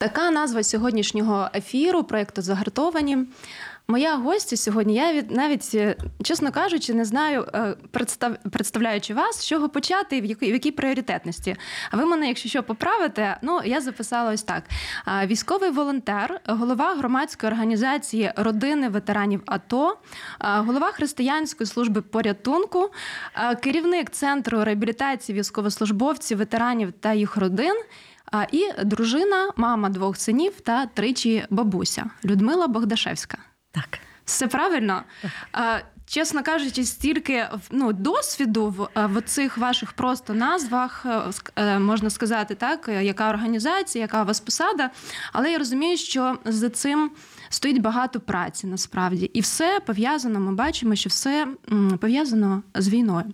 Така назва сьогоднішнього ефіру проєкту Загартовані. Моя гостя сьогодні, я від навіть, е, чесно кажучи, не знаю, е, представ, представляючи вас, з чого почати і в якій, в якій пріоритетності. А ви мене, якщо що, поправите, ну я записала ось так: військовий волонтер, голова громадської організації родини ветеранів АТО, голова християнської служби порятунку, керівник центру реабілітації військовослужбовців, ветеранів та їх родин. А, І дружина, мама двох синів та тричі бабуся Людмила Богдашевська. Так. Все правильно. Чесно кажучи, стільки ну, досвіду в, в цих ваших просто назвах, е, е, можна сказати, так, е, яка організація, яка у вас посада. Але я розумію, що за цим стоїть багато праці насправді. І все пов'язано, ми бачимо, що все пов'язано з війною.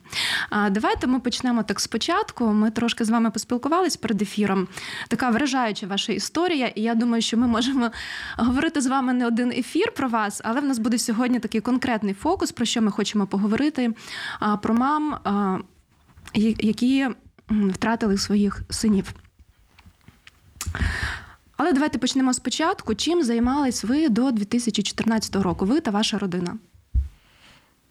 А давайте ми почнемо так спочатку. Ми трошки з вами поспілкувались перед ефіром. Така вражаюча ваша історія, і я думаю, що ми можемо говорити з вами не один ефір про вас, але в нас буде сьогодні такий конкретний фокус, про що ми хочемо поговорити. Про мам, які втратили своїх синів. Але давайте почнемо спочатку. Чим займались ви до 2014 року? Ви та ваша родина?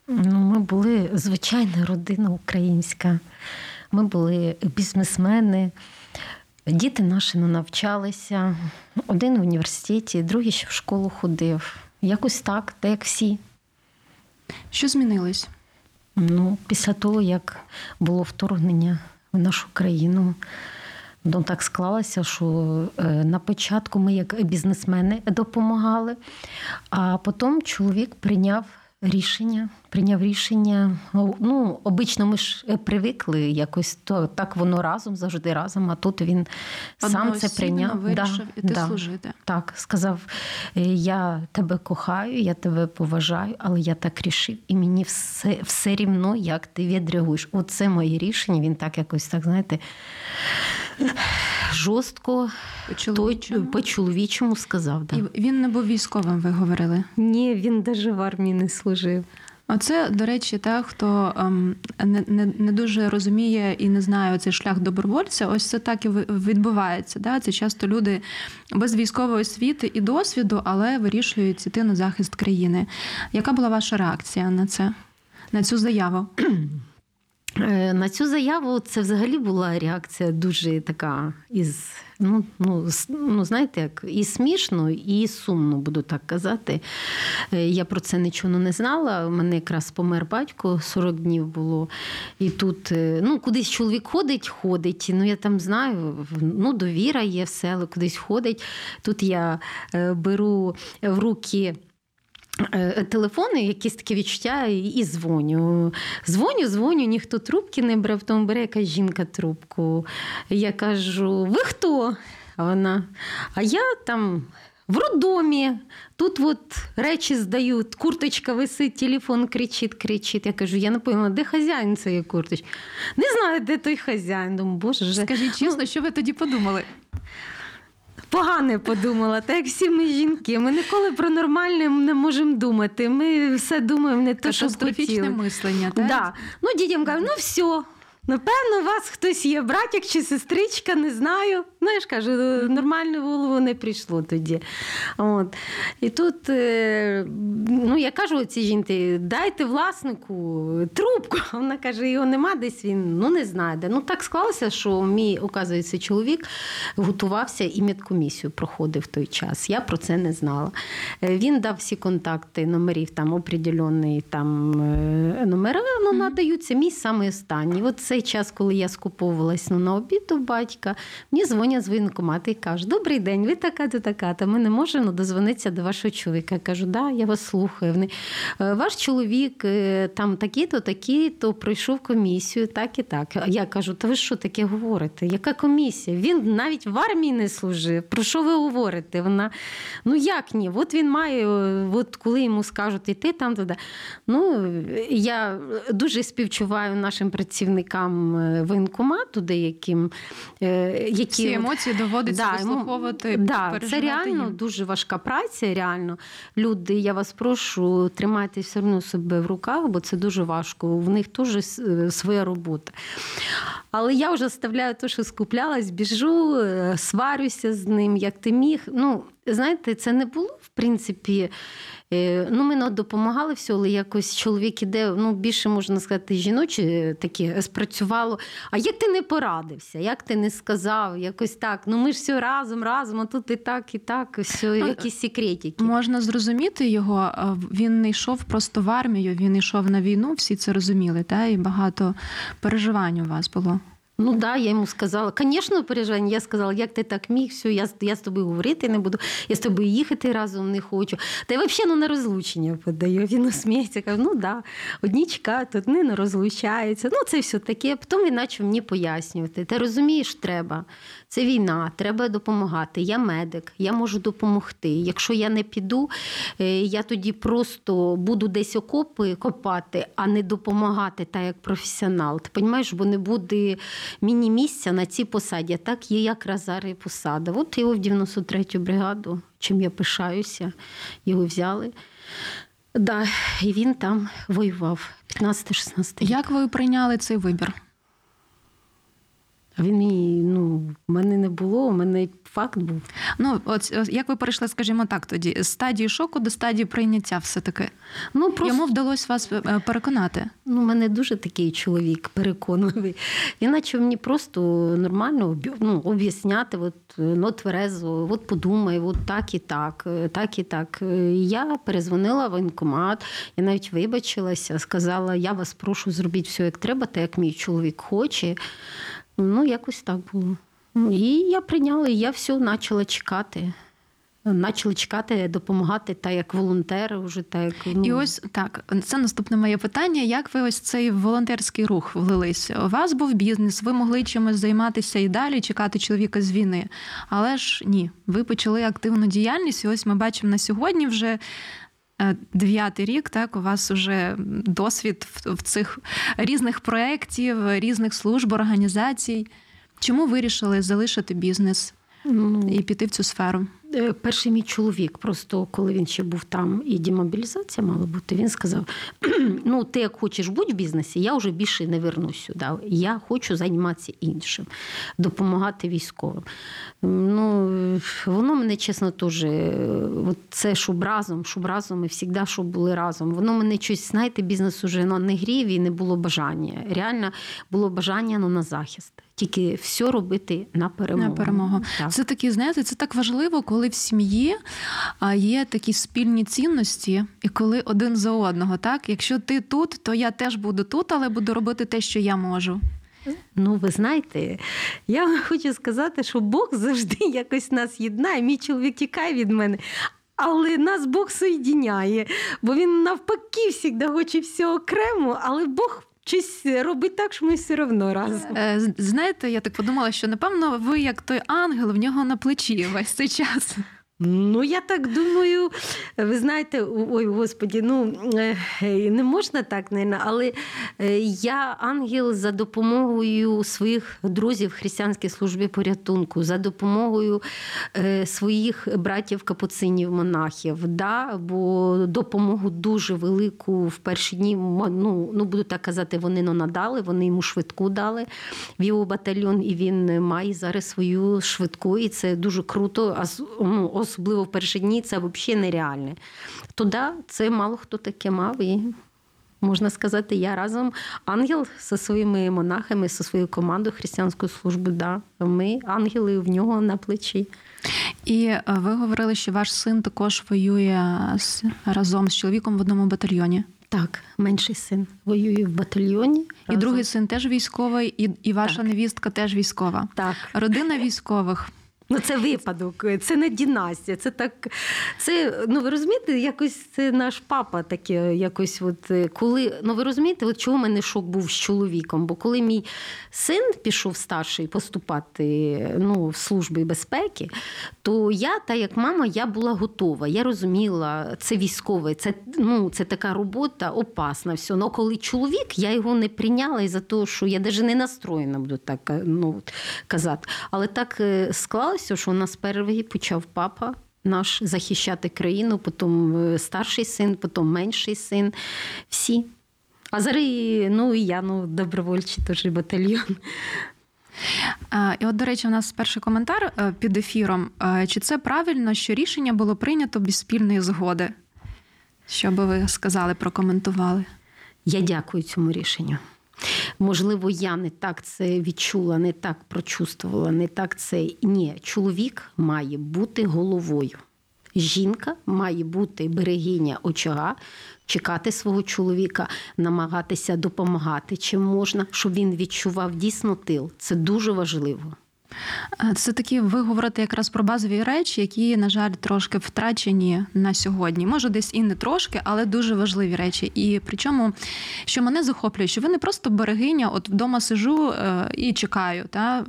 Ну, ми були звичайна родина українська. Ми були бізнесмени. Діти наші не навчалися. Один в університеті, другий ще в школу ходив. Якось так, так як всі. Що змінилось? Ну, після того, як було вторгнення в нашу країну, ну, так склалося, що е, на початку ми, як бізнесмени, допомагали, а потім чоловік прийняв рішення. Прийняв рішення. Ну, обично ми ж е, привикли якось то так воно разом, завжди разом. А тут він сам це прийняв. вирішив іти служити. Так, сказав: «Е, я тебе кохаю, я тебе поважаю, але я так рішив, і мені все все рівно, як ти відреагуєш. Оце моє рішення. Він так якось так, знаєте, жорстко По-чоловічому? сказав. Да. І він не був військовим, ви говорили. Ні, він навіть в армії не служив. Оце, до речі, та, хто ем, не, не, не дуже розуміє і не знає цей шлях добровольця, ось це так і відбувається. Да? Це часто люди без військової освіти і досвіду, але вирішують іти на захист країни. Яка була ваша реакція на це, на цю заяву? Е, На цю заяву це взагалі була реакція дуже така із, ну, ну, ну знаєте, як і смішно, і сумно, буду так казати. Е, Я про це нічого не знала. У мене якраз помер батько, 40 днів було. І тут, е, ну, кудись чоловік ходить, ходить. Ну, я там знаю, ну, довіра є, все, але кудись ходить. Тут я беру в руки. Е, Телефони, якісь такі відчуття, і- дзвоню. Дзвоню, дзвоню, ніхто трубки не бере, потім бере якась жінка трубку. Я кажу: ви хто? А вона, а я там. В роддомі, тут от речі здають, курточка висить, телефон кричить, кричить. Я кажу, я не поняла, де хазяїн цієї курточки? Не знаю, де той хазяїн. Думаю, боже, Скажіть чесно, що ви тоді подумали? Погане подумала, так як всі ми жінки. Ми ніколи про нормальне не можемо думати. Ми все думаємо не те, що хотіли. мислення, так? Да. Ну, дітям кажуть, ну все. Напевно, у вас хтось є, братик чи сестричка, не знаю. Ну, я ж кажу, нормально в голову не прийшло тоді. От. І тут, е, ну, я кажу цій жінці, дайте власнику трубку. Вона каже, його нема десь він ну не знає де. Ну так склалося, що мій, оказується, чоловік готувався і медкомісію проходив в той час. Я про це не знала. Е, Він дав всі контакти номерів, там определенні там е, номера ну, надаються. Мій самий останній. От це цей час, коли я скуповувалась ну, на обід у батька, мені дзвонять з воєнкомату і кажуть, добрий день, ви така-то, така-то, ми не можемо дозвонитися до вашого чоловіка. Я кажу, да, я вас слухаю. Вони, «Е, Ваш чоловік е, там такий-то, такий-то пройшов комісію, так і так. Я кажу, та ви що таке говорите? Яка комісія? Він навіть в армії не служив. Про що ви говорите? Вона, ну як ні? От він має, е, от коли йому скажуть іти там туди. Ну, я дуже співчуваю нашим працівникам е, воєнкомату, деяким, е, які Ці емоції доводиться Да, вислуховувати, Да, це реально їм. дуже важка праця. Реально, люди, я вас прошу, тримайте все одно себе в руках, бо це дуже важко. В них теж своя робота. Але я вже оставляю те, що скуплялась, біжу, е, сварюся з ним, як ти міг. Ну, знаєте, це не було, в принципі. Е, Ну, ми ну, допомагали все, але якось чоловік іде, ну, більше можна сказати, жіноче е, таке спрацювало. А як ти не порадився? Як ти не сказав? Якось так. Ну ми ж все разом, разом, а тут і так, і так, все, Ну, якісь секретики. Можна зрозуміти його. е, Він не йшов просто в армію, він йшов на війну, всі це розуміли, та і багато переживань у вас було. Ну да, я йому сказала, звісно, переживання. Я сказала, як ти так міг, все, я, я з тобою говорити не буду, я з тобою їхати разом не хочу. Та й взагалі ну, на розлучення подаю. Він усміється, каже, ну да, одні чекають, одні не розлучаються. Ну, це все таке. Потім він почав мені пояснювати. Ти розумієш, треба. Це війна, треба допомагати. Я медик, я можу допомогти. Якщо я не піду, е, я тоді просто буду десь окопи копати, а не допомагати так, як професіонал. Ти розумієш, бо не буде мені місця на цій посаді. Так є якраз зараз і посада. От його в 93-ю бригаду, чим я пишаюся, його взяли. Да, і він там воював 15-16 років. Як ви прийняли цей вибір? Він мені, ну, в мене не було, у мене факт був. Ну, от от як ви перейшли, скажімо так, тоді з стадії шоку до стадії прийняття, все таки Ну, просто... йому вдалося вас е, переконати. Ну, у мене дуже такий чоловік переконливий. Він почав мені просто нормально ну, об'ясняти, от, ну, тверезо, от подумай, от так і так, е, так і так. Е, Я перезвонила в воєнкомат, я навіть вибачилася, сказала, я вас прошу, зробіть все як треба, так як мій чоловік хоче. Ну, якось так було. Ну, І я прийняла, і я все почала чекати. Почали чекати, допомагати, так як волонтери, вже так як ну, І ось так, це наступне моє питання. Як ви ось цей волонтерський рух влилися? У вас був бізнес, ви могли чимось займатися і далі, чекати чоловіка з війни. Але ж ні, ви почали активну діяльність. І ось ми бачимо на сьогодні вже. Е, Дев'ятий рік, так, у вас вже досвід в, цих різних проєктів, різних служб, організацій. Чому вирішили залишити бізнес ну, і піти в цю сферу? Е, Перший мій чоловік, просто коли він ще був там і демобілізація мала бути, він сказав: ну, ти як хочеш бути в бізнесі, я вже більше не вернусь сюди. Я хочу займатися іншим, допомагати військовим. Ну, воно мене, чесно, теж, е, це щоб разом, щоб разом і завжди, щоб були разом. Воно мене щось, знаєте, бізнес уже ну, не грів і не було бажання. Реально було бажання ну, на захист. Тільки все робити на перемогу. На перемогу. Так. Це такі, знаєте, це так важливо, коли в сім'ї є такі спільні цінності, і коли один за одного. Так, якщо ти тут, то я теж буду тут, але буду робити те, що я можу. Ну, ви знаєте, я вам хочу сказати, що Бог завжди якось нас єднає. Мій чоловік тікає від мене. Але нас Бог соєдіняє, бо він навпаки завжди хоче все окремо, але Бог щось робить так, що ми все одно разом. Е, Знаєте, я так подумала, що напевно ви як той ангел в нього на плечі весь цей час. Ну, я так думаю, ви знаєте, ой, господі, ну е, не можна так, не, але е, я ангел за допомогою своїх друзів в християнській службі порятунку, за допомогою е, своїх братів капуцинів, монахів. Да? Бо допомогу дуже велику в перші дні, ну, ну буду так казати, вони ну, надали, вони йому швидку дали в його батальйон, і він має зараз свою швидку, і це дуже круто. Ну, особливо в перші дні це взагалі нереальне. То да, це мало хто таке мав. І можна сказати, я разом ангел зі своїми монахами, зі своєю командою християнської служби. Да, ми ангели в нього на плечі. І е, ви говорили, що ваш син також воює з, разом з чоловіком в одному батальйоні. Так, менший син воює в батальйоні. І разом. другий син теж військовий, і, і ваша Так. невістка теж військова. Так. Родина військових. Ну, це випадок, це не дінастія. Це так. Це, ну ви розумієте, якось це наш папа таке, якось, от е, коли. Ну ви розумієте, от чого в мене шок був з чоловіком? Бо коли мій син пішов старший поступати ну, в службі безпеки, то я, та як мама, я була готова. Я розуміла, це військове, це, ну, це така робота опасна. Все. Ну, коли чоловік, я його не прийняла із-за того, що я навіть не настроєна буду так е, ну, казати. Але так е, склалося, що у нас перший почав папа. Наш захищати країну, потім е, старший син, потім менший син. Всі. А зараз ну, і я, ну, добровольчий теж батальйон. І от, до речі, у нас перший коментар е, під ефіром. Е, Чи це правильно, що рішення було прийнято без спільної згоди? Що би ви сказали, прокоментували? Я дякую цьому рішенню. Можливо, я не так це відчула, не так прочувствувала, не так це. Ні, чоловік має бути головою. Жінка має бути берегиня очага, чекати свого чоловіка, намагатися допомагати чим можна, щоб він відчував дійсно тил. Це дуже важливо. Це такі ви говорите якраз про базові речі, які, на жаль, трошки втрачені на сьогодні. Може, десь і не трошки, але дуже важливі речі. І причому, що мене захоплює, що ви не просто берегиня, от вдома сижу е, і чекаю. Та?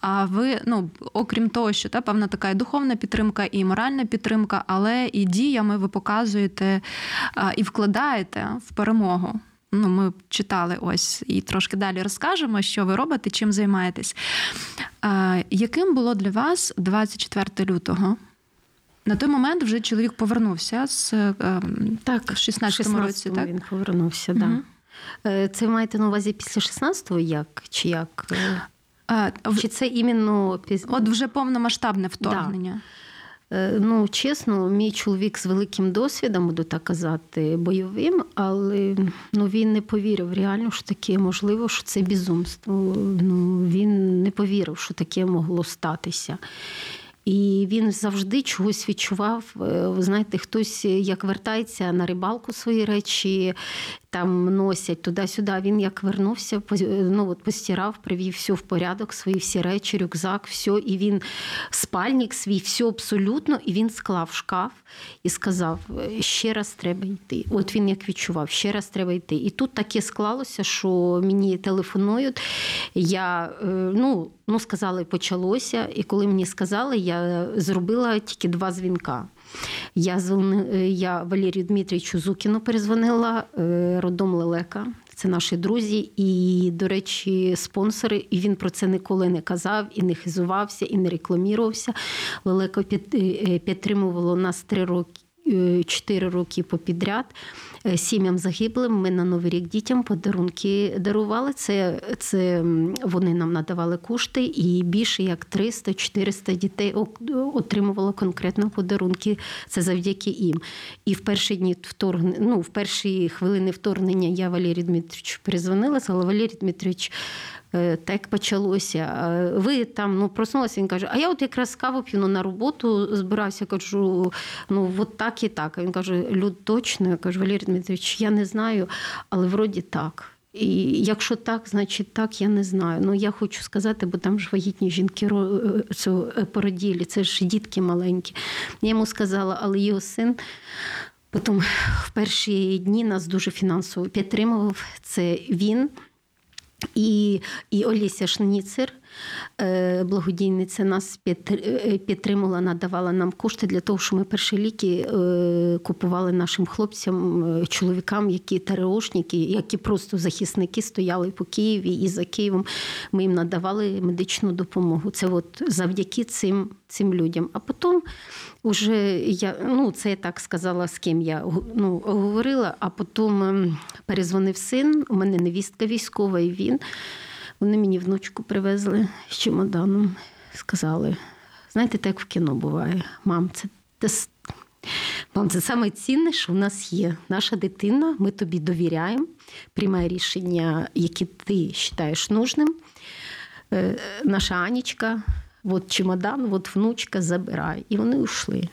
А ви, ну, окрім того, що та, певна така і духовна підтримка, і моральна підтримка, але і діями ви показуєте і вкладаєте в перемогу. Ну, ми читали ось і трошки далі розкажемо, що ви робите, чим займаєтесь. А, яким було для вас 24 лютого? На той момент вже чоловік повернувся з ем, Так, в 16-му році, так? він повернувся. Мгм. Да. Це ви маєте на увазі після 16-го як? Чи як? А, Чи це іменно піз... от вже повномасштабне вторгнення. Е, Ну, чесно, мій чоловік з великим досвідом, буду так казати, бойовим, але ну, він не повірив реально, що таке можливо, що це безумство. Ну, він не повірив, що таке могло статися. І він завжди чогось відчував. Е, Ви знаєте, хтось як вертається на рибалку свої речі, там носять туди-сюди. Він як вернувся, ну от постирав, привів все в порядок, свої всі речі, рюкзак, все. І він спальник свій, все абсолютно, і він склав шкаф і сказав: ще раз треба йти. От він як відчував, ще раз треба йти. І тут таке склалося, що мені телефонують. Я е, ну, ну сказали, почалося. І коли мені сказали, я зробила тільки два дзвінка. Я, е, я Валерію Дмитрійовичу Зукіну перезвонила, е, родом Лелека. Це наші друзі, і, до речі, спонсори. І він про це ніколи не казав, і не хизувався, і не рекламірувався. Лелеко е, підтримувало нас три роки. Чотири роки попідряд Е, сім'ям загиблим. Ми на Новий рік дітям подарунки дарували. Це, це вони нам надавали кошти, і більше як 300-400 дітей отримувало конкретно подарунки. Це завдяки їм. І в перші дні вторгнення, ну, в перші хвилини вторгнення я Валерію Дмитровичу перезвонила, сказала, Валерій Дмитрович, так почалося. е, Ви там ну, проснулася, він каже, а я от якраз каву п'ю ну, на роботу збирався, кажу, ну от так і так. А він каже, люд точно. Я кажу, Валерій Дмитрович, я не знаю, але вроді так. І якщо так, значить так, я не знаю. Ну я хочу сказати, бо там ж вагітні жінки е, е, породілі, це ж дітки маленькі. Я йому сказала, але його син. Потім в перші дні нас дуже фінансово підтримував. Це він і, і Олеся Шніцер, благодійниця, нас е, підтримала, надавала нам кошти для того, щоб ми перші ліки е, купували нашим хлопцям, е, чоловікам, які ТРОшники, які просто захисники стояли по Києві і за Києвом. Ми їм надавали медичну допомогу. Це от завдяки цим, цим людям. А потім Уже я, ну, це я так сказала, з ким я ну, говорила, а потім ем, перезвонив син, у мене невістка військова, і він. Вони мені внучку привезли з чемоданом, сказали: знаєте, так в кіно буває. Мам, це те Мам, це саме цінне, що в нас є. Наша дитина, ми тобі довіряємо, приймай рішення, які ти вважаєш нужним. Е, Наша Анічка, от чемодан, от внучка, забирай. І вони йшли.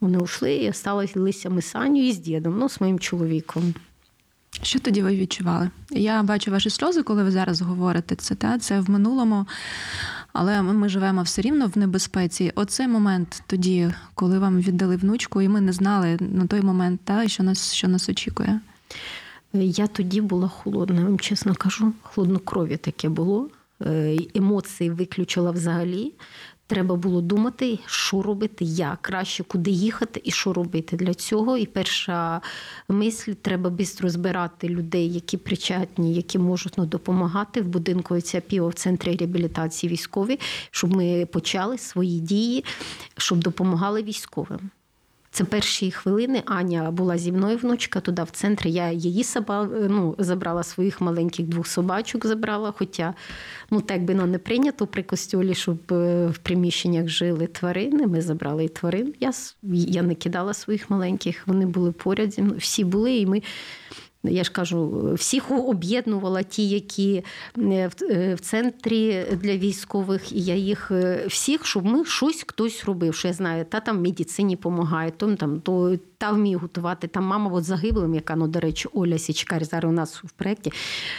Вони йшли і залишилися ми з Анею і з дідом, ну, з моїм чоловіком. Що тоді ви відчували? Я бачу ваші сльози, коли ви зараз говорите це. Та? Це в минулому, але ми, живемо все рівно в небезпеці. Оцей момент тоді, коли вам віддали внучку, і ми не знали на той момент, та, що нас що нас очікує. Я тоді була холодна, вам чесно кажу, холоднокров'я таке було. Е, емоції виключила взагалі. Треба було думати, що робити, як краще, куди їхати і що робити для цього. І перша мисль треба швидко збирати людей, які причетні, які можуть ну, допомагати в будинку ЦЯПІО в центрі реабілітації військові, щоб ми почали свої дії, щоб допомагали військовим. Це перші хвилини. Аня була зі мною внучка туди в центрі. Я її собак, ну, забрала своїх маленьких двох собачок, забрала. Хоча ну так би ну, не прийнято при костюлі, щоб е, в приміщеннях жили тварини. Ми забрали і тварин. Я я не кидала своїх маленьких, вони були поряд зі мною. Всі були, і ми. Я ж кажу, всіх об'єднувала ті, які е, е, в центрі для військових, і я їх е, всіх, щоб ми щось хтось робив. Що я знаю, та там в медицині допомагає, то там то та вміє готувати. Там мама от загиблим, яка ну, до речі, Оля Січкар зараз у нас в проєкті,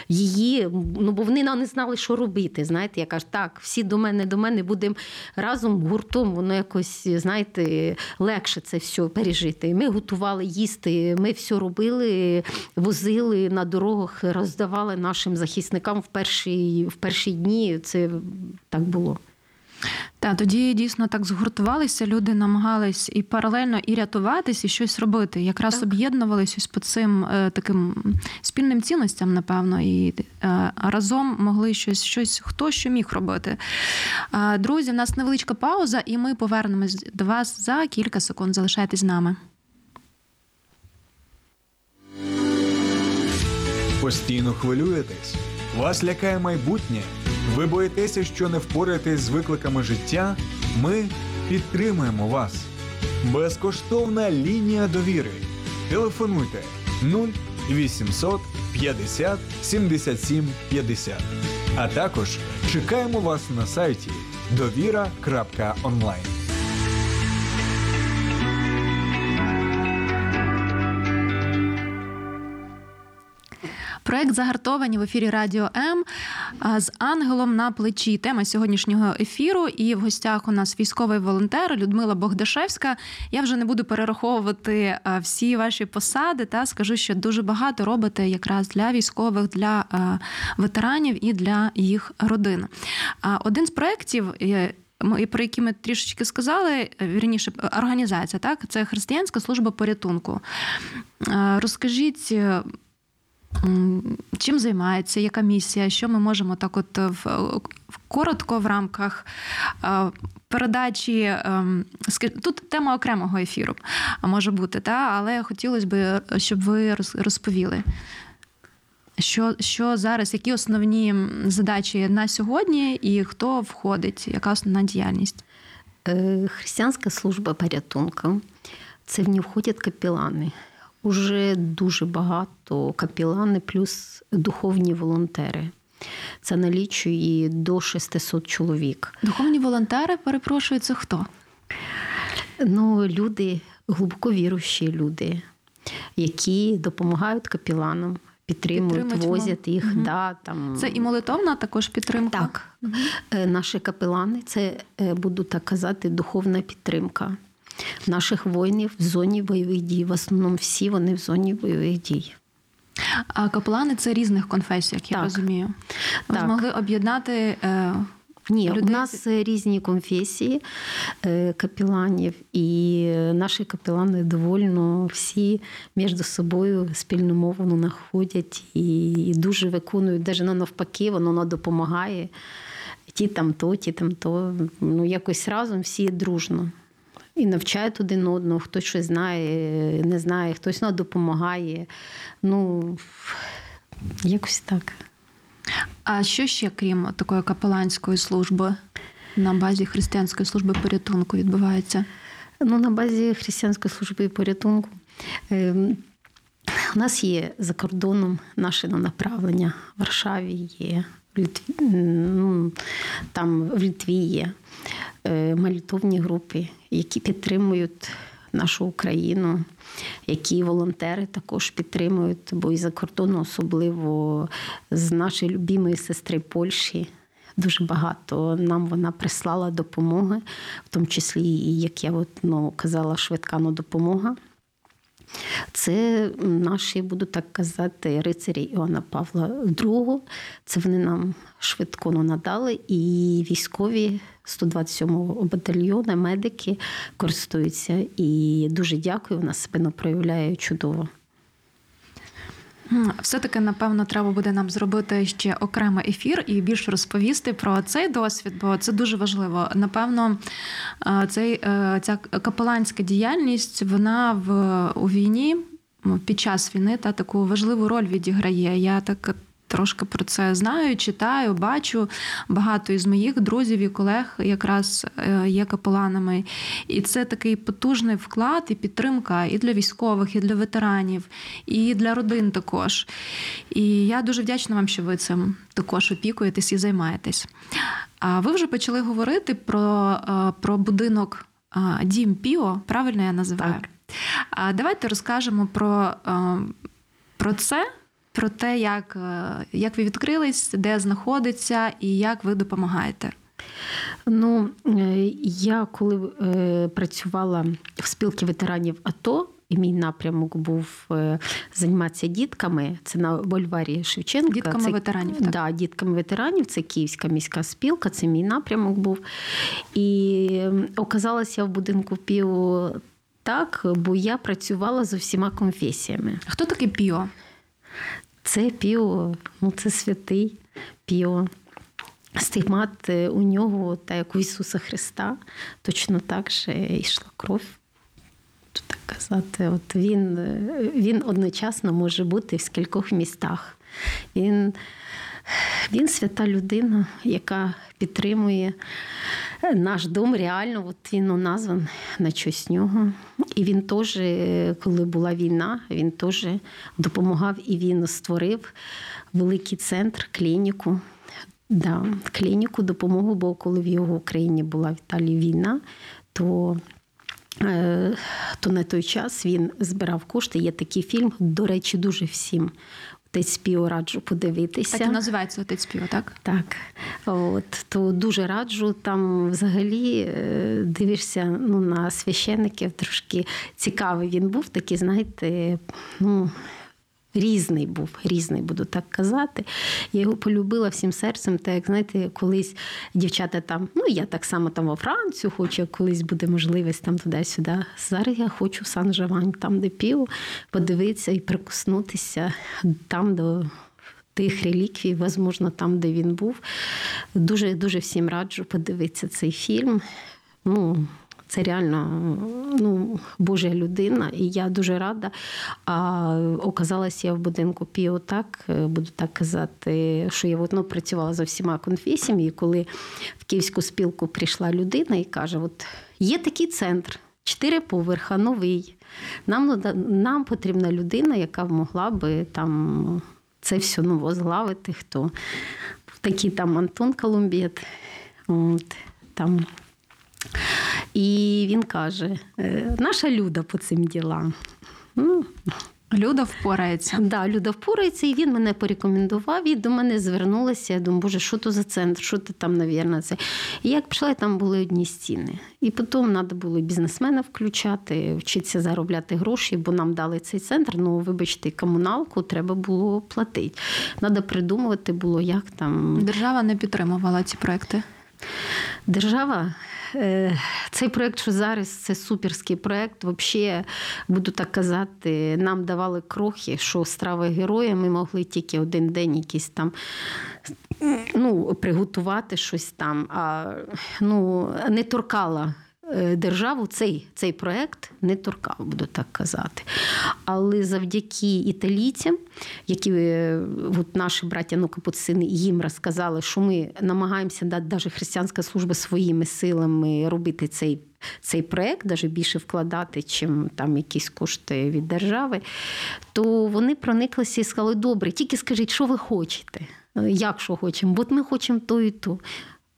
її, ну бо вони не знали, що робити. Знаєте, я кажу, так, всі до мене, до мене будемо разом гуртом, воно якось, знаєте, легше це все пережити. Ми готували їсти, ми все робили возили на дорогах, роздавали нашим захисникам в перші, в перші дні. Це так було. Та тоді дійсно так згуртувалися, люди намагались і паралельно і рятуватись, і щось робити. Якраз об'єднувалися ось по цим е, таким спільним цінностям, напевно, і е, разом могли щось, щось, хто що міг робити. Друзі, у нас невеличка пауза, і ми повернемось до вас за кілька секунд. Залишайтесь з нами. Постійно хвилюєтесь, вас лякає майбутнє. Ви боїтеся, що не впораєтесь з викликами життя. Ми підтримуємо вас. Безкоштовна лінія довіри. Телефонуйте 0800 50 77 50. А також чекаємо вас на сайті довіра.онлайн. Проект загартовані в ефірі Радіо М з ангелом на плечі. Тема сьогоднішнього ефіру. І в гостях у нас військовий волонтер Людмила Богдашевська. Я вже не буду перераховувати всі ваші посади. Та скажу, що дуже багато робите якраз для військових, для ветеранів і для їх родин. Один з проєктів. Про які ми трішечки сказали, вірніше організація, так це християнська служба порятунку. Розкажіть, Чим займається, яка місія, що ми можемо так, от в, коротко в рамках передачі ем, тут тема окремого ефіру може бути, та але хотілося б, щоб ви розповіли. Що що зараз, які основні задачі на сьогодні, і хто входить, яка основна діяльність? Е, християнська служба порятунку. Це в ній входять капілани. Уже дуже багато капілани, плюс духовні волонтери. Це налічує до 600 чоловік. Духовні волонтери, перепрошую, це хто? Ну, люди, глибоко віруючі люди, які допомагають капіланам, підтримують, возять їх. Угу. Да, там... Це і молитовна також підтримка. Так. Угу. Наші капелани це е, буду так казати, духовна підтримка наших воїнів в зоні бойових дій. В основному всі вони в зоні бойових дій. А капелани це різних конфесій, як я розумію. Ви так. змогли об'єднати. Е... Ні, людей? у нас різні конфесії е, капеланів, і наші капелани довольно всі між собою спільну мову знаходять і дуже виконують, навіть навпаки, воно допомагає. Ті там то, ті там то. Ну, якось разом всі дружно і навчають один одного, хтось щось знає, не знає, хтось нам допомагає. Ну, якось так. А що ще, крім такої капеланської служби, на базі християнської служби порятунку відбувається? Ну, на базі християнської служби порятунку. Ем, у нас є за кордоном наше направлення в Варшаві є, в Литві, ну, там в Литві є. Е, молитовні групи, які підтримують нашу Україну, які волонтери також підтримують, бо і за кордону, особливо з нашої любимої сестри Польщі. Дуже багато нам вона прислала допомоги, в тому числі, як я от, ну, казала, швидка ну, допомога. Це наші, буду так казати, рицарі Іоанна Павла II. Це вони нам швидко надали, і військові 127-го батальйону, медики користуються. І дуже дякую, вона себе проявляє чудово. Все-таки, напевно, треба буде нам зробити ще окремий ефір і більше розповісти про цей досвід, бо це дуже важливо. Напевно, е, цей, е, ця капеланська діяльність вона в у війні. Під час війни та таку важливу роль відіграє. Я так трошки про це знаю, читаю, бачу. Багато із моїх друзів і колег якраз е, є капеланами. І це такий потужний вклад і підтримка і для військових, і для ветеранів, і для родин також. І я дуже вдячна вам, що ви цим також опікуєтесь і займаєтесь. А ви вже почали говорити про, е, про будинок Дім Піо, правильно я називаю. Так. Давайте розкажемо про, е, про це про те, як, е, як ви відкрились, де знаходиться і як ви допомагаєте. Ну, е, я коли е, працювала в спілці ветеранів АТО. І мій напрямок був займатися дітками. Це на бульварі Шевченка. Дітками це, ветеранів. так? Да, дітками ветеранів. Це Київська міська спілка, це мій напрямок був. І оказалася в будинку Піо так, бо я працювала з усіма конфесіями. Хто такий Піо? Це піо, ну це святий піо. Стигмат е, у нього, та як у Ісуса Христа, точно так же йшла кров. Так казати, от він е, він одночасно може бути в скількох містах. Він він свята людина, яка підтримує наш дом. Реально, от він назван на честь нього. І він теж, коли була війна, він теж допомагав і він створив великий центр, клініку. Да, клініку допомогу, бо коли в його Україні була в Італії війна, то е, то на той час він збирав кошти. Є такий фільм, до речі, дуже всім Отець Піо раджу подивитися. Так і називається Отець Піо, так? Так. От, То дуже раджу. Там взагалі е, дивишся ну, на священників, трошки цікавий він був, такий, знаєте, ну, Різний був, різний, буду так казати. Я його полюбила всім серцем. Так як знаєте, колись дівчата там, ну я так само там во Францію хочу, колись буде можливість там туди-сюди. Зараз я хочу в Сан Жавань, там де пів, подивитися і прикоснутися там до. Тих реліквій, можливо, там, де він був. Дуже дуже всім раджу подивитися цей фільм. Ну, це реально ну, Божа людина, і я дуже рада. А оказалася я в будинку Піо так, е, буду так казати, що я ну, працювала за всіма конфесіями, і коли в Київську спілку прийшла людина і каже: от є такий центр, чотири поверха, новий. Нам нам потрібна людина, яка могла би там це все ну, возглавити. Хто такий там Антон Колумбєт. От, там і він каже: «Е, наша люда по цим ділам. Ну, Люда впорається. Да, Люда впорається, і він мене порекомендував, і до мене звернулася. Я думаю, боже, що то за центр, що ти там, навірно, це. І як пішла, там були одні стіни. І потім треба було бізнесмена включати, вчитися заробляти гроші, бо нам дали цей центр. Ну, вибачте, комуналку треба було платити. Треба придумувати було, як там. Держава не підтримувала ці проекти. Держава Е, цей проєкт, що зараз це суперський проєкт. Взагалі, буду так казати, нам давали крохи, що страви героя ми могли тільки один день якийсь там ну, приготувати щось там, а ну, не торкала державу цей цей проект не торкав, буду так казати. Але завдяки італійцям, які е, от наші браття ну, капуцини їм розказали, що ми намагаємося дати навіть християнська служба своїми силами робити цей. Цей проект навіть більше вкладати, чим там якісь кошти від держави, то вони прониклися і сказали: добре, тільки скажіть, що ви хочете, як що хочемо, бо ми хочемо то і то.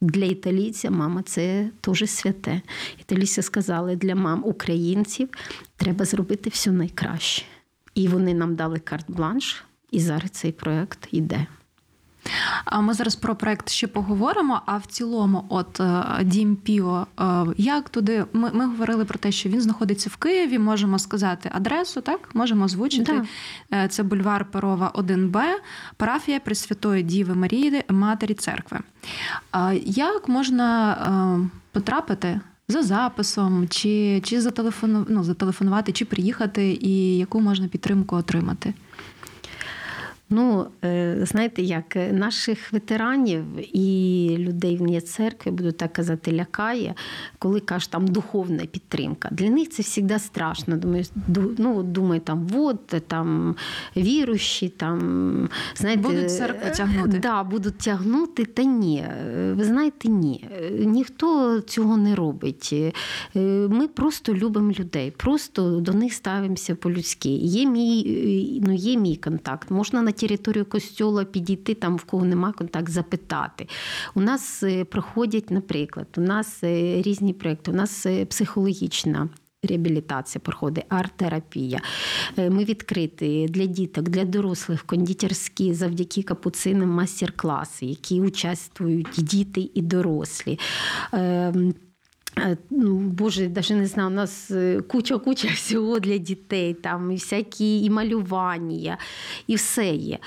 Для італійця мама це дуже святе. Італійці сказали, для мам українців треба зробити все найкраще. І вони нам дали карт-бланш, і зараз цей проект йде. А ми зараз про проект ще поговоримо. А в цілому, от е, Дім Піо, е, як туди ми ми говорили про те, що він знаходиться в Києві. Можемо сказати адресу, так можемо озвучити. Да. Е, це бульвар Перова, 1Б, парафія Пресвятої Діви Марії, Матері Церкви. Як можна потрапити? За записом, чи чи зателефону, ну, зателефонувати, чи приїхати, і яку можна підтримку отримати? Ну, е, знаєте, як е, наших ветеранів і людей вне церкви, буду так казати, лякає, коли кажуть, там духовна підтримка. Для них це завжди страшно. Думаю, ну, думаю, там вот, там вірущі, там знаєте, будуть церкву тягнути. Да, будуть тягнути, та ні. Ви знаєте, ні. Ніхто цього не робить. Е, ми просто любимо людей, просто до них ставимося по-людськи. Є мій, ну, є мій контакт, можна на територію костюла підійти, там в кого нема контакт, запитати. У нас е, проходять, наприклад, у нас е, різні проекти, у нас е, психологічна. Реабілітація проходить, арт-терапія. Ми відкриті для діток, для дорослих, кондитерські завдяки капуцинам майстер-класи, які участвують діти і дорослі. Ем, Е, ну, Боже, навіть не знаю, у нас куча-куча всього для дітей, там і всякі і малювання, і все є.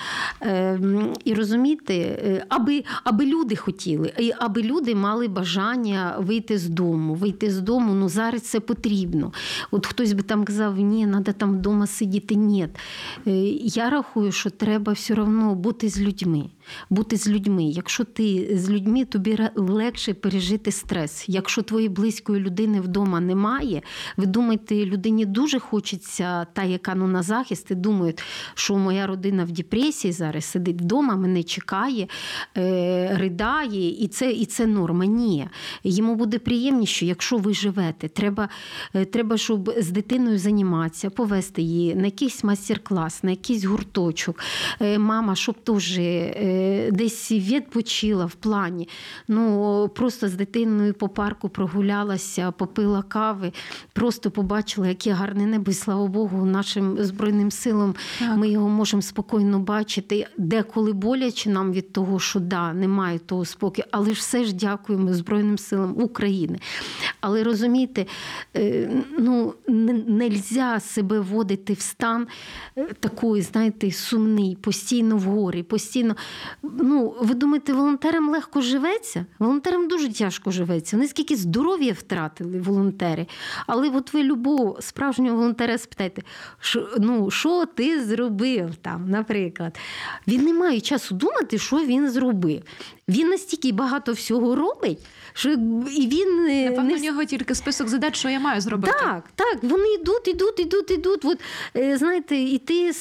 Е, І розумієте, е, аби аби люди хотіли, аби люди мали бажання вийти з дому. Вийти з дому, ну зараз це потрібно. От хтось би там казав, ні, треба там вдома сидіти. Ні. Е, я рахую, що треба все одно бути з людьми. Бути з людьми. Якщо ти з людьми, тобі легше пережити стрес. Якщо твої близької людини вдома немає. Ви думаєте, людині дуже хочеться, та, яка ну, на захист, і думають, що моя родина в депресії зараз сидить вдома, мене чекає, е, ридає, і це і це норма. Ні. Йому буде приємніше, якщо ви живете. Треба, е, треба щоб з дитиною займатися, повести її на якийсь майстер-клас, на якийсь гурточок. Е, мама, щоб теж е, десь відпочила в плані. Ну, Просто з дитиною по парку прогулятися прогулялася, попила кави, просто побачила, яке гарне небо, і слава Богу, нашим Збройним силам так. ми його можемо спокійно бачити. Деколи боляче нам від того, що да, немає того спокою, але ж все ж дякуємо Збройним силам України. Але розумієте, е, ну не можна себе вводити в стан е, такий, знаєте, сумний, постійно в горі, постійно. Ну, ви думаєте, волонтерам легко живеться? Волонтерам дуже тяжко живеться. Вони скільки здоров'я здоров'я втратили волонтери. Але от ви любого справжнього волонтера спитайте, що ну, що ти зробив там, наприклад. Він не має часу думати, що він зробив. Він настільки багато всього робить, що і він е, Напевно, не... у нього тільки список задач, що я маю зробити. Так, так, вони йдуть, йдуть, йдуть, йдуть. От, е, знаєте, і ти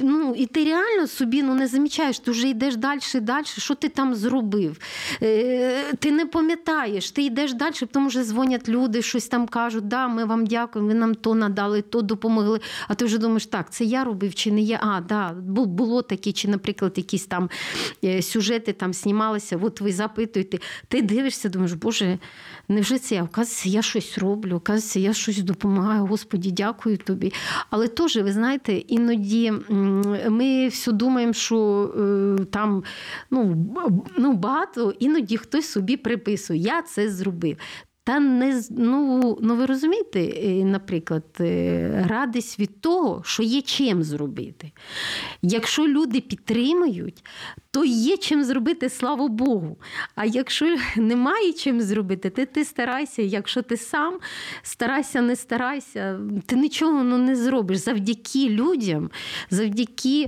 ну, і ти реально собі ну, не замічаєш, ти вже йдеш далі, далі, що ти там зробив. Е, ти не пам'ятаєш, ти йдеш далі, тому що дзвонять люди, щось там кажуть, да, ми вам дякуємо, ви нам то надали, то допомогли. А ти вже думаєш, так, це я робив чи не я? А, да, було таке, чи, наприклад, якісь там сюжети там знімалися дивишся, от ви запитуєте, ти дивишся, думаєш, Боже, невже це я? Оказується, я щось роблю, оказується, я щось допомагаю, Господі, дякую тобі. Але теж, ви знаєте, іноді ми все думаємо, що е, там ну, ну, багато, іноді хтось собі приписує, я це зробив. Та не ну, ну ви розумієте, е, наприклад, е, радість від того, що є чим зробити. Якщо люди підтримують, то є чим зробити, слава Богу. А якщо немає чим зробити, ти ти старайся. Якщо ти сам старайся, не старайся, ти нічого ну, не зробиш завдяки людям, завдяки.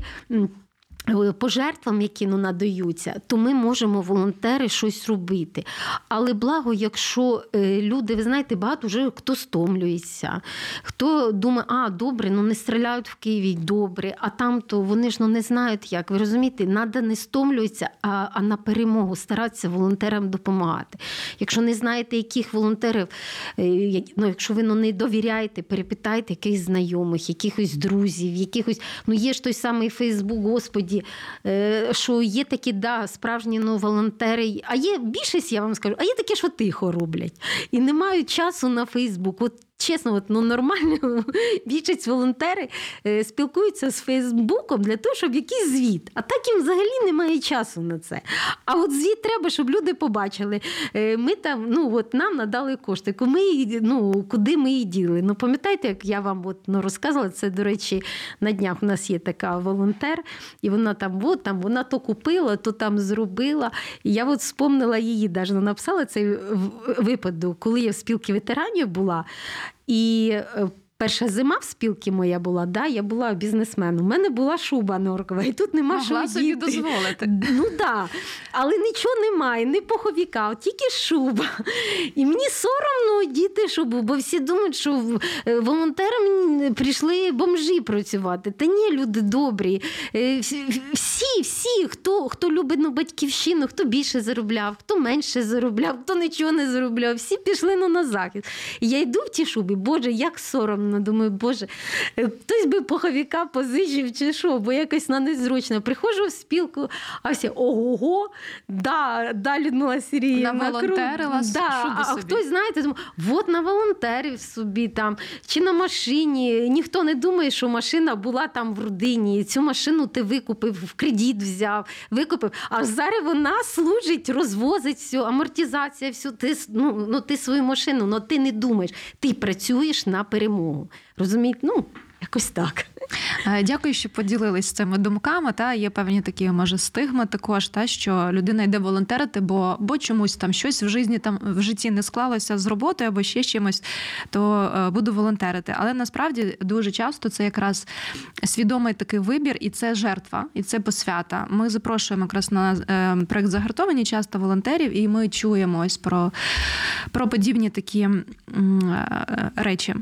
Е, пожертвам, які ну, надаються, то ми можемо волонтери щось робити. Але благо, якщо е, люди, ви знаєте, багато вже хто стомлюється, хто думає, а добре, ну не стріляють в Києві, добре, а там то вони ж ну, не знають як. Ви розумієте, треба не стомлюється, а а на перемогу старатися волонтерам допомагати. Якщо не знаєте, яких волонтерів, е, ну якщо ви ну, не довіряєте, перепитайте якихось знайомих, якихось друзів, якихось, ну є ж той самий Фейсбук, Господі іноді, е, що є такі да, справжні ну, волонтери, а є більшість, я вам скажу, а є такі, що тихо роблять і не мають часу на Фейсбук. От чесно, от, ну нормально більшість волонтери е, спілкуються з Фейсбуком для того, щоб якийсь звіт. А так їм взагалі немає часу на це. А от звіт треба, щоб люди побачили. Е, ми там, ну от нам надали кошти. Ми, ну, куди ми їх діли? Ну, пам'ятаєте, як я вам от, ну, розказувала, це, до речі, на днях у нас є така волонтер, і вона там, от, там вона то купила, то там зробила. І я от вспомнила її, навіть написала цей випадок, коли я в спілці ветеранів була. І е, перша зима в спілці моя була, да, я була бізнесменом. У мене була шуба норкова, і тут нема Могла що собі дозволити. Ну да. Але нічого немає, не поховіка, тільки шуба. І мені соромно діти шубу, бо всі думають, що е, волонтерам прийшли бомжі працювати. Та ні, люди добрі. Е, всі, всі, хто хто любить ну, батьківщину, хто більше заробляв, хто менше заробляв, хто нічого не заробляв, всі пішли ну, на захід. І я йду в ті шубі, Боже, як соромно приємно. Думаю, Боже, е, хтось би поховіка позичив чи що, бо якось на незручно. Приходжу в спілку, а всі ого, да, да, Людмила Сергіївна, волонтерила да, А собі. хтось, знаєте, думає, от на волонтерів собі там, чи на машині. Ніхто не думає, що машина була там в родині. Цю машину ти викупив, в кредит взяв, викупив. А зараз вона служить, розвозить всю, амортизація, всю. Ти ну, ну, ти свою машину, але ти не думаєш, ти працюєш на перемогу. Розумієте? Ну, якось так. Е, дякую, що поділились цими думками. Та є певні такі, може, стигми також, та що людина йде волонтерити, бо бо чомусь там щось в житті там в житті не склалося з роботою або ще чимось, то е, буду волонтерити. Але насправді дуже часто це якраз свідомий такий вибір, і це жертва, і це посвята. Ми запрошуємо якраз на е, проект загартовані часто волонтерів, і ми чуємо ось про, про подібні такі речі.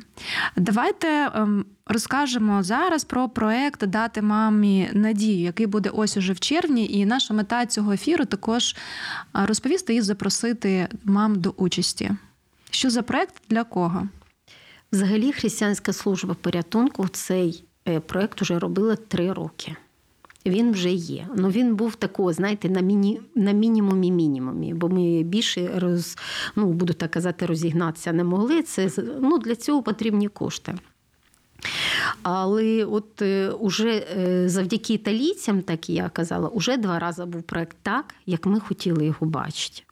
Давайте. Ем, розкажемо зараз про проект Дати мамі надію, який буде ось уже в червні. І наша мета цього ефіру також розповісти і запросити мам до участі. Що за проект для кого? Взагалі, християнська служба порятунку цей е, проект вже робила три роки. Він вже є. Ну він був такий, знаєте, на міні, на мінімумі мінімумі, бо ми більше роз, ну, буду так казати, розігнатися не могли. Це ну, для цього потрібні кошти. Але от е, уже е, завдяки італійцям, так я казала, уже два рази був проект так, як ми хотіли його бачити.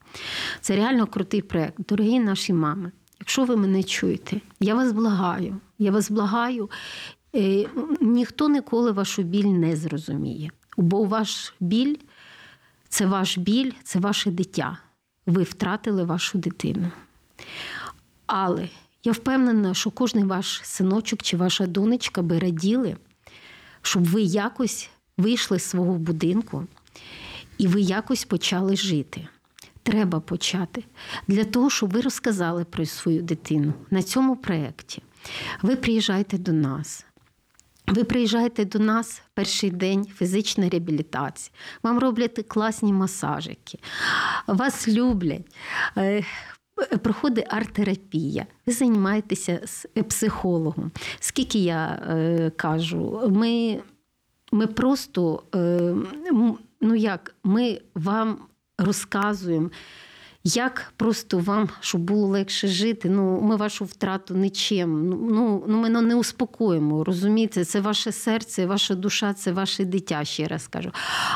Це реально крутий проект. Дорогі наші мами, якщо ви мене чуєте, я вас благаю, я вас благаю, е, ніхто ніколи вашу біль не зрозуміє. Бо ваш біль це ваш біль, це ваше дитя. Ви втратили вашу дитину. Але я впевнена, що кожен ваш синочок чи ваша донечка би раділи, щоб ви якось вийшли з свого будинку і ви якось почали жити. Треба почати для того, щоб ви розказали про свою дитину на цьому проєкті. Ви приїжджаєте до нас. Ви приїжджаєте до нас перший день фізична реабілітація, вам роблять класні масажики, вас люблять, е, проходить арт-терапія, ви займаєтеся з психологом. Скільки я е, кажу, ми ми просто е, ну як, ми вам розказуємо. Як просто вам, щоб було легше жити, ну ми вашу втрату нічим. Ну ну ми не успокоїмо. Розумієте, це ваше серце, ваша душа, це ваше дитя, ще раз кажу.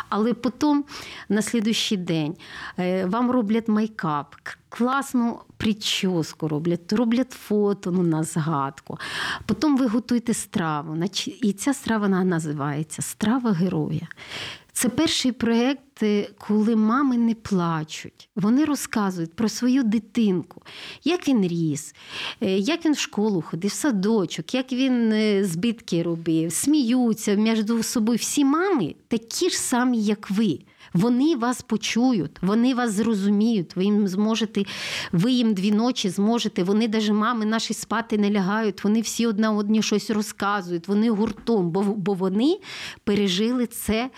Але потім на слідущий день е, вам роблять make-up, класну прическу роблять, роблять фото ну, на згадку. Потім ви готуєте страву. І ця страва називається Страва героя. Це перший проєкт, коли мами не плачуть. Вони розказують про свою дитинку, як він ріс, е, як він в школу ходив, в садочок, як він е, збитки робив, сміються між собою. Всі мами такі ж самі, як ви. Вони вас почують, вони вас зрозуміють. Ви їм зможете, ви їм дві ночі зможете. Вони навіть мами наші спати не лягають. Вони всі одна одні щось розказують. Вони гуртом, бо, бо вони пережили це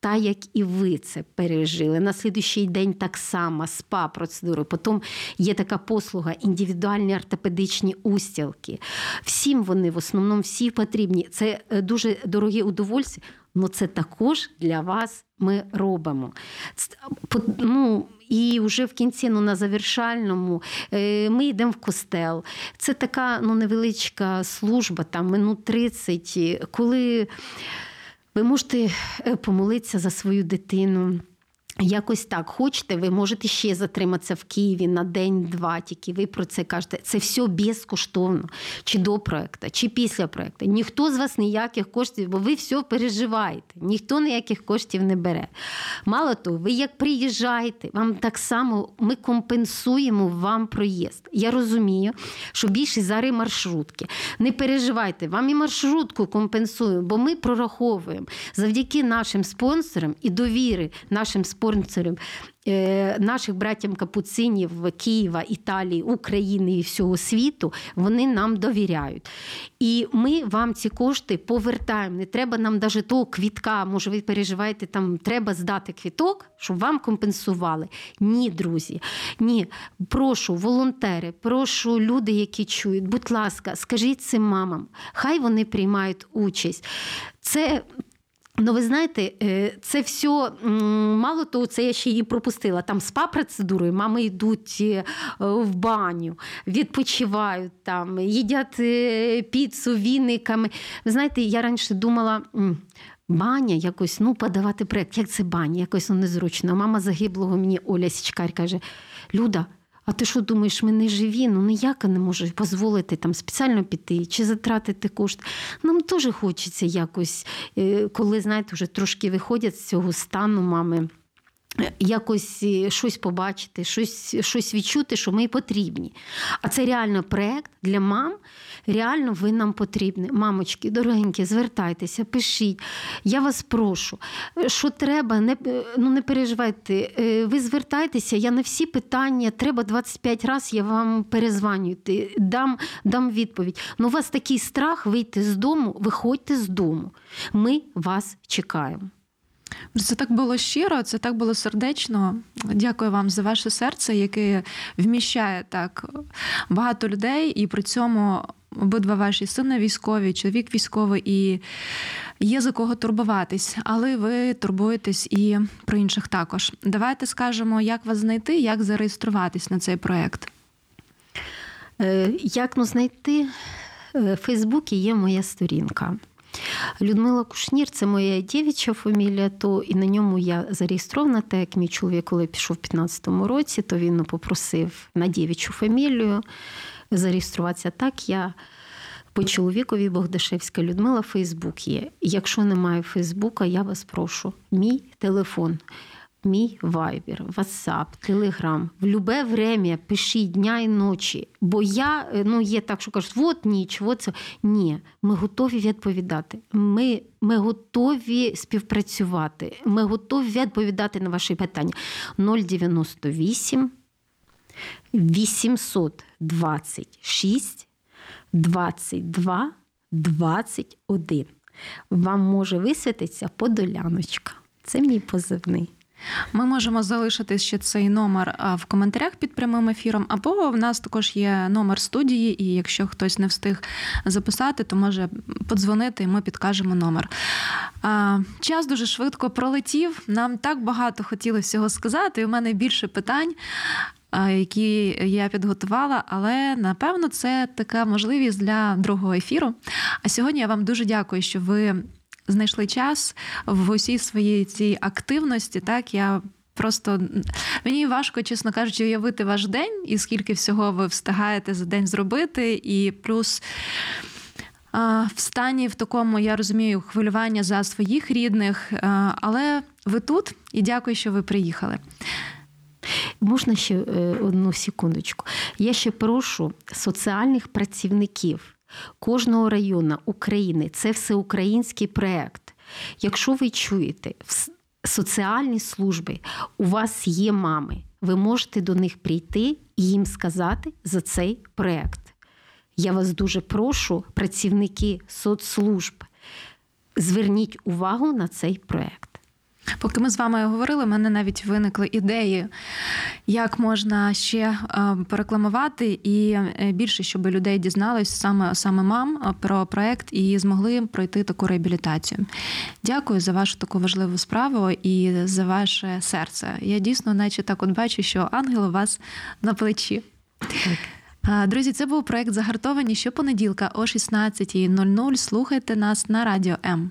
та як і ви це пережили. На слідущий день так само спа процедури. Потім є така послуга, індивідуальні ортопедичні устілки. Всім вони в основному всі потрібні. Це е, дуже дорогі удовольствия. ну це також для вас ми робимо. Ну, І вже в кінці, ну на завершальному, е, ми йдемо в костел. Це така ну, невеличка служба, там минут 30, коли ви можете е, помолитися за свою дитину. Якось так хочете, ви можете ще затриматися в Києві на день-два, тільки ви про це кажете. Це все безкоштовно, чи до проекту, чи після проекту. Ніхто з вас ніяких коштів, бо ви все переживаєте, ніхто ніяких коштів не бере. Мало того, ви як приїжджаєте, вам так само ми компенсуємо вам проїзд. Я розумію, що більше зараз маршрутки. Не переживайте, вам і маршрутку компенсуємо, бо ми прораховуємо завдяки нашим спонсорам і довіри нашим спонсорам спонсорів е, наших братів капуцинів Києва, Італії, України і всього світу, вони нам довіряють. І ми вам ці кошти повертаємо. Не треба нам навіть того квітка. Може, ви переживаєте, там треба здати квіток, щоб вам компенсували. Ні, друзі, ні. Прошу, волонтери, прошу люди, які чують. Будь ласка, скажіть цим мамам, хай вони приймають участь. Це Ну, ви знаєте, е, це все мало того, це я ще її пропустила. Там спа процедури, мами йдуть е, в баню, відпочивають там, їдять е, піцу віниками. Ви знаєте, я раніше думала. Баня якось ну, подавати проєкт. Як це баня? Якось ну, незручно. Мама загиблого мені Оля Січкар каже: Люда, а ти що думаєш, ми не живі? Ну ніяка не можу дозволити там спеціально піти чи затратити кошти. Нам теж хочеться якось, е, коли, знаєте, вже трошки виходять з цього стану мами. Якось е, щось побачити, щось щось відчути, що ми потрібні. А це реально проєкт для мам. Реально, ви нам потрібні. Мамочки, дорогенькі, звертайтеся, пишіть. Я вас прошу. Що треба, не ну не переживайте. Е, ви звертайтеся, я на всі питання, треба 25 разів, я вам перезванюю, дам дам відповідь. Ну, у вас такий страх вийти з дому, виходьте з дому. Ми вас чекаємо. Це так було щиро, це так було сердечно. Дякую вам за ваше серце, яке вміщає так багато людей, і при цьому обидва ваші сини військові, чоловік військовий, і є за кого турбуватись, але ви турбуєтесь і про інших також. Давайте скажемо, як вас знайти, як зареєструватись на цей проєкт. Е, як ну знайти? Е, в Фейсбуці є моя сторінка. Людмила Кушнір це моя дівча фамілія, то і на ньому я зареєстрована, так як мій чоловік, коли пішов в 15-му році, то він попросив на дівчу фамілію зареєструватися так. Я по чоловікові Богдашевська Людмила Фейсбук є. Якщо немає Фейсбука, я вас прошу. Мій телефон мій вайбер, ватсап, телеграм. В любе время пишіть дня і ночі. Бо я ну є так, що кажуть, от ніч, от це. Ні, ми готові відповідати. Ми ми готові співпрацювати. Ми готові відповідати на ваші питання. 098 826 22 21. Вам може висвітитися подоляночка. Це мій позивний. Ми можемо залишити ще цей номер в коментарях під прямим ефіром, або в нас також є номер студії, і якщо хтось не встиг записати, то може подзвонити, і ми підкажемо номер. Час дуже швидко пролетів. Нам так багато хотілося всього сказати. і У мене більше питань. Які я підготувала, але напевно це така можливість для другого ефіру. А сьогодні я вам дуже дякую, що ви знайшли час в усій своїй цій активності. Так я просто мені важко, чесно кажучи, уявити ваш день і скільки всього ви встигаєте за день зробити, і плюс. В стані в такому я розумію хвилювання за своїх рідних, але ви тут і дякую, що ви приїхали. Можна ще е, одну секундочку. Я ще прошу соціальних працівників кожного району України це всеукраїнський проєкт. Якщо ви чуєте в соціальні служби, у вас є мами, ви можете до них прийти і їм сказати за цей проєкт. Я вас дуже прошу, працівники соцслужб, зверніть увагу на цей проєкт. Поки ми з вами говорили, в мене навіть виникли ідеї, як можна ще е, порекламувати і е, більше, щоб людей дізнались саме саме мам е, про проект і змогли пройти таку реабілітацію. Дякую за вашу таку важливу справу і за ваше серце. Я дійсно, наче так, от бачу, що ангел у вас на плечі. Друзі, це був проект Загартовані щопонеділка о 16.00. Слухайте нас на радіо М.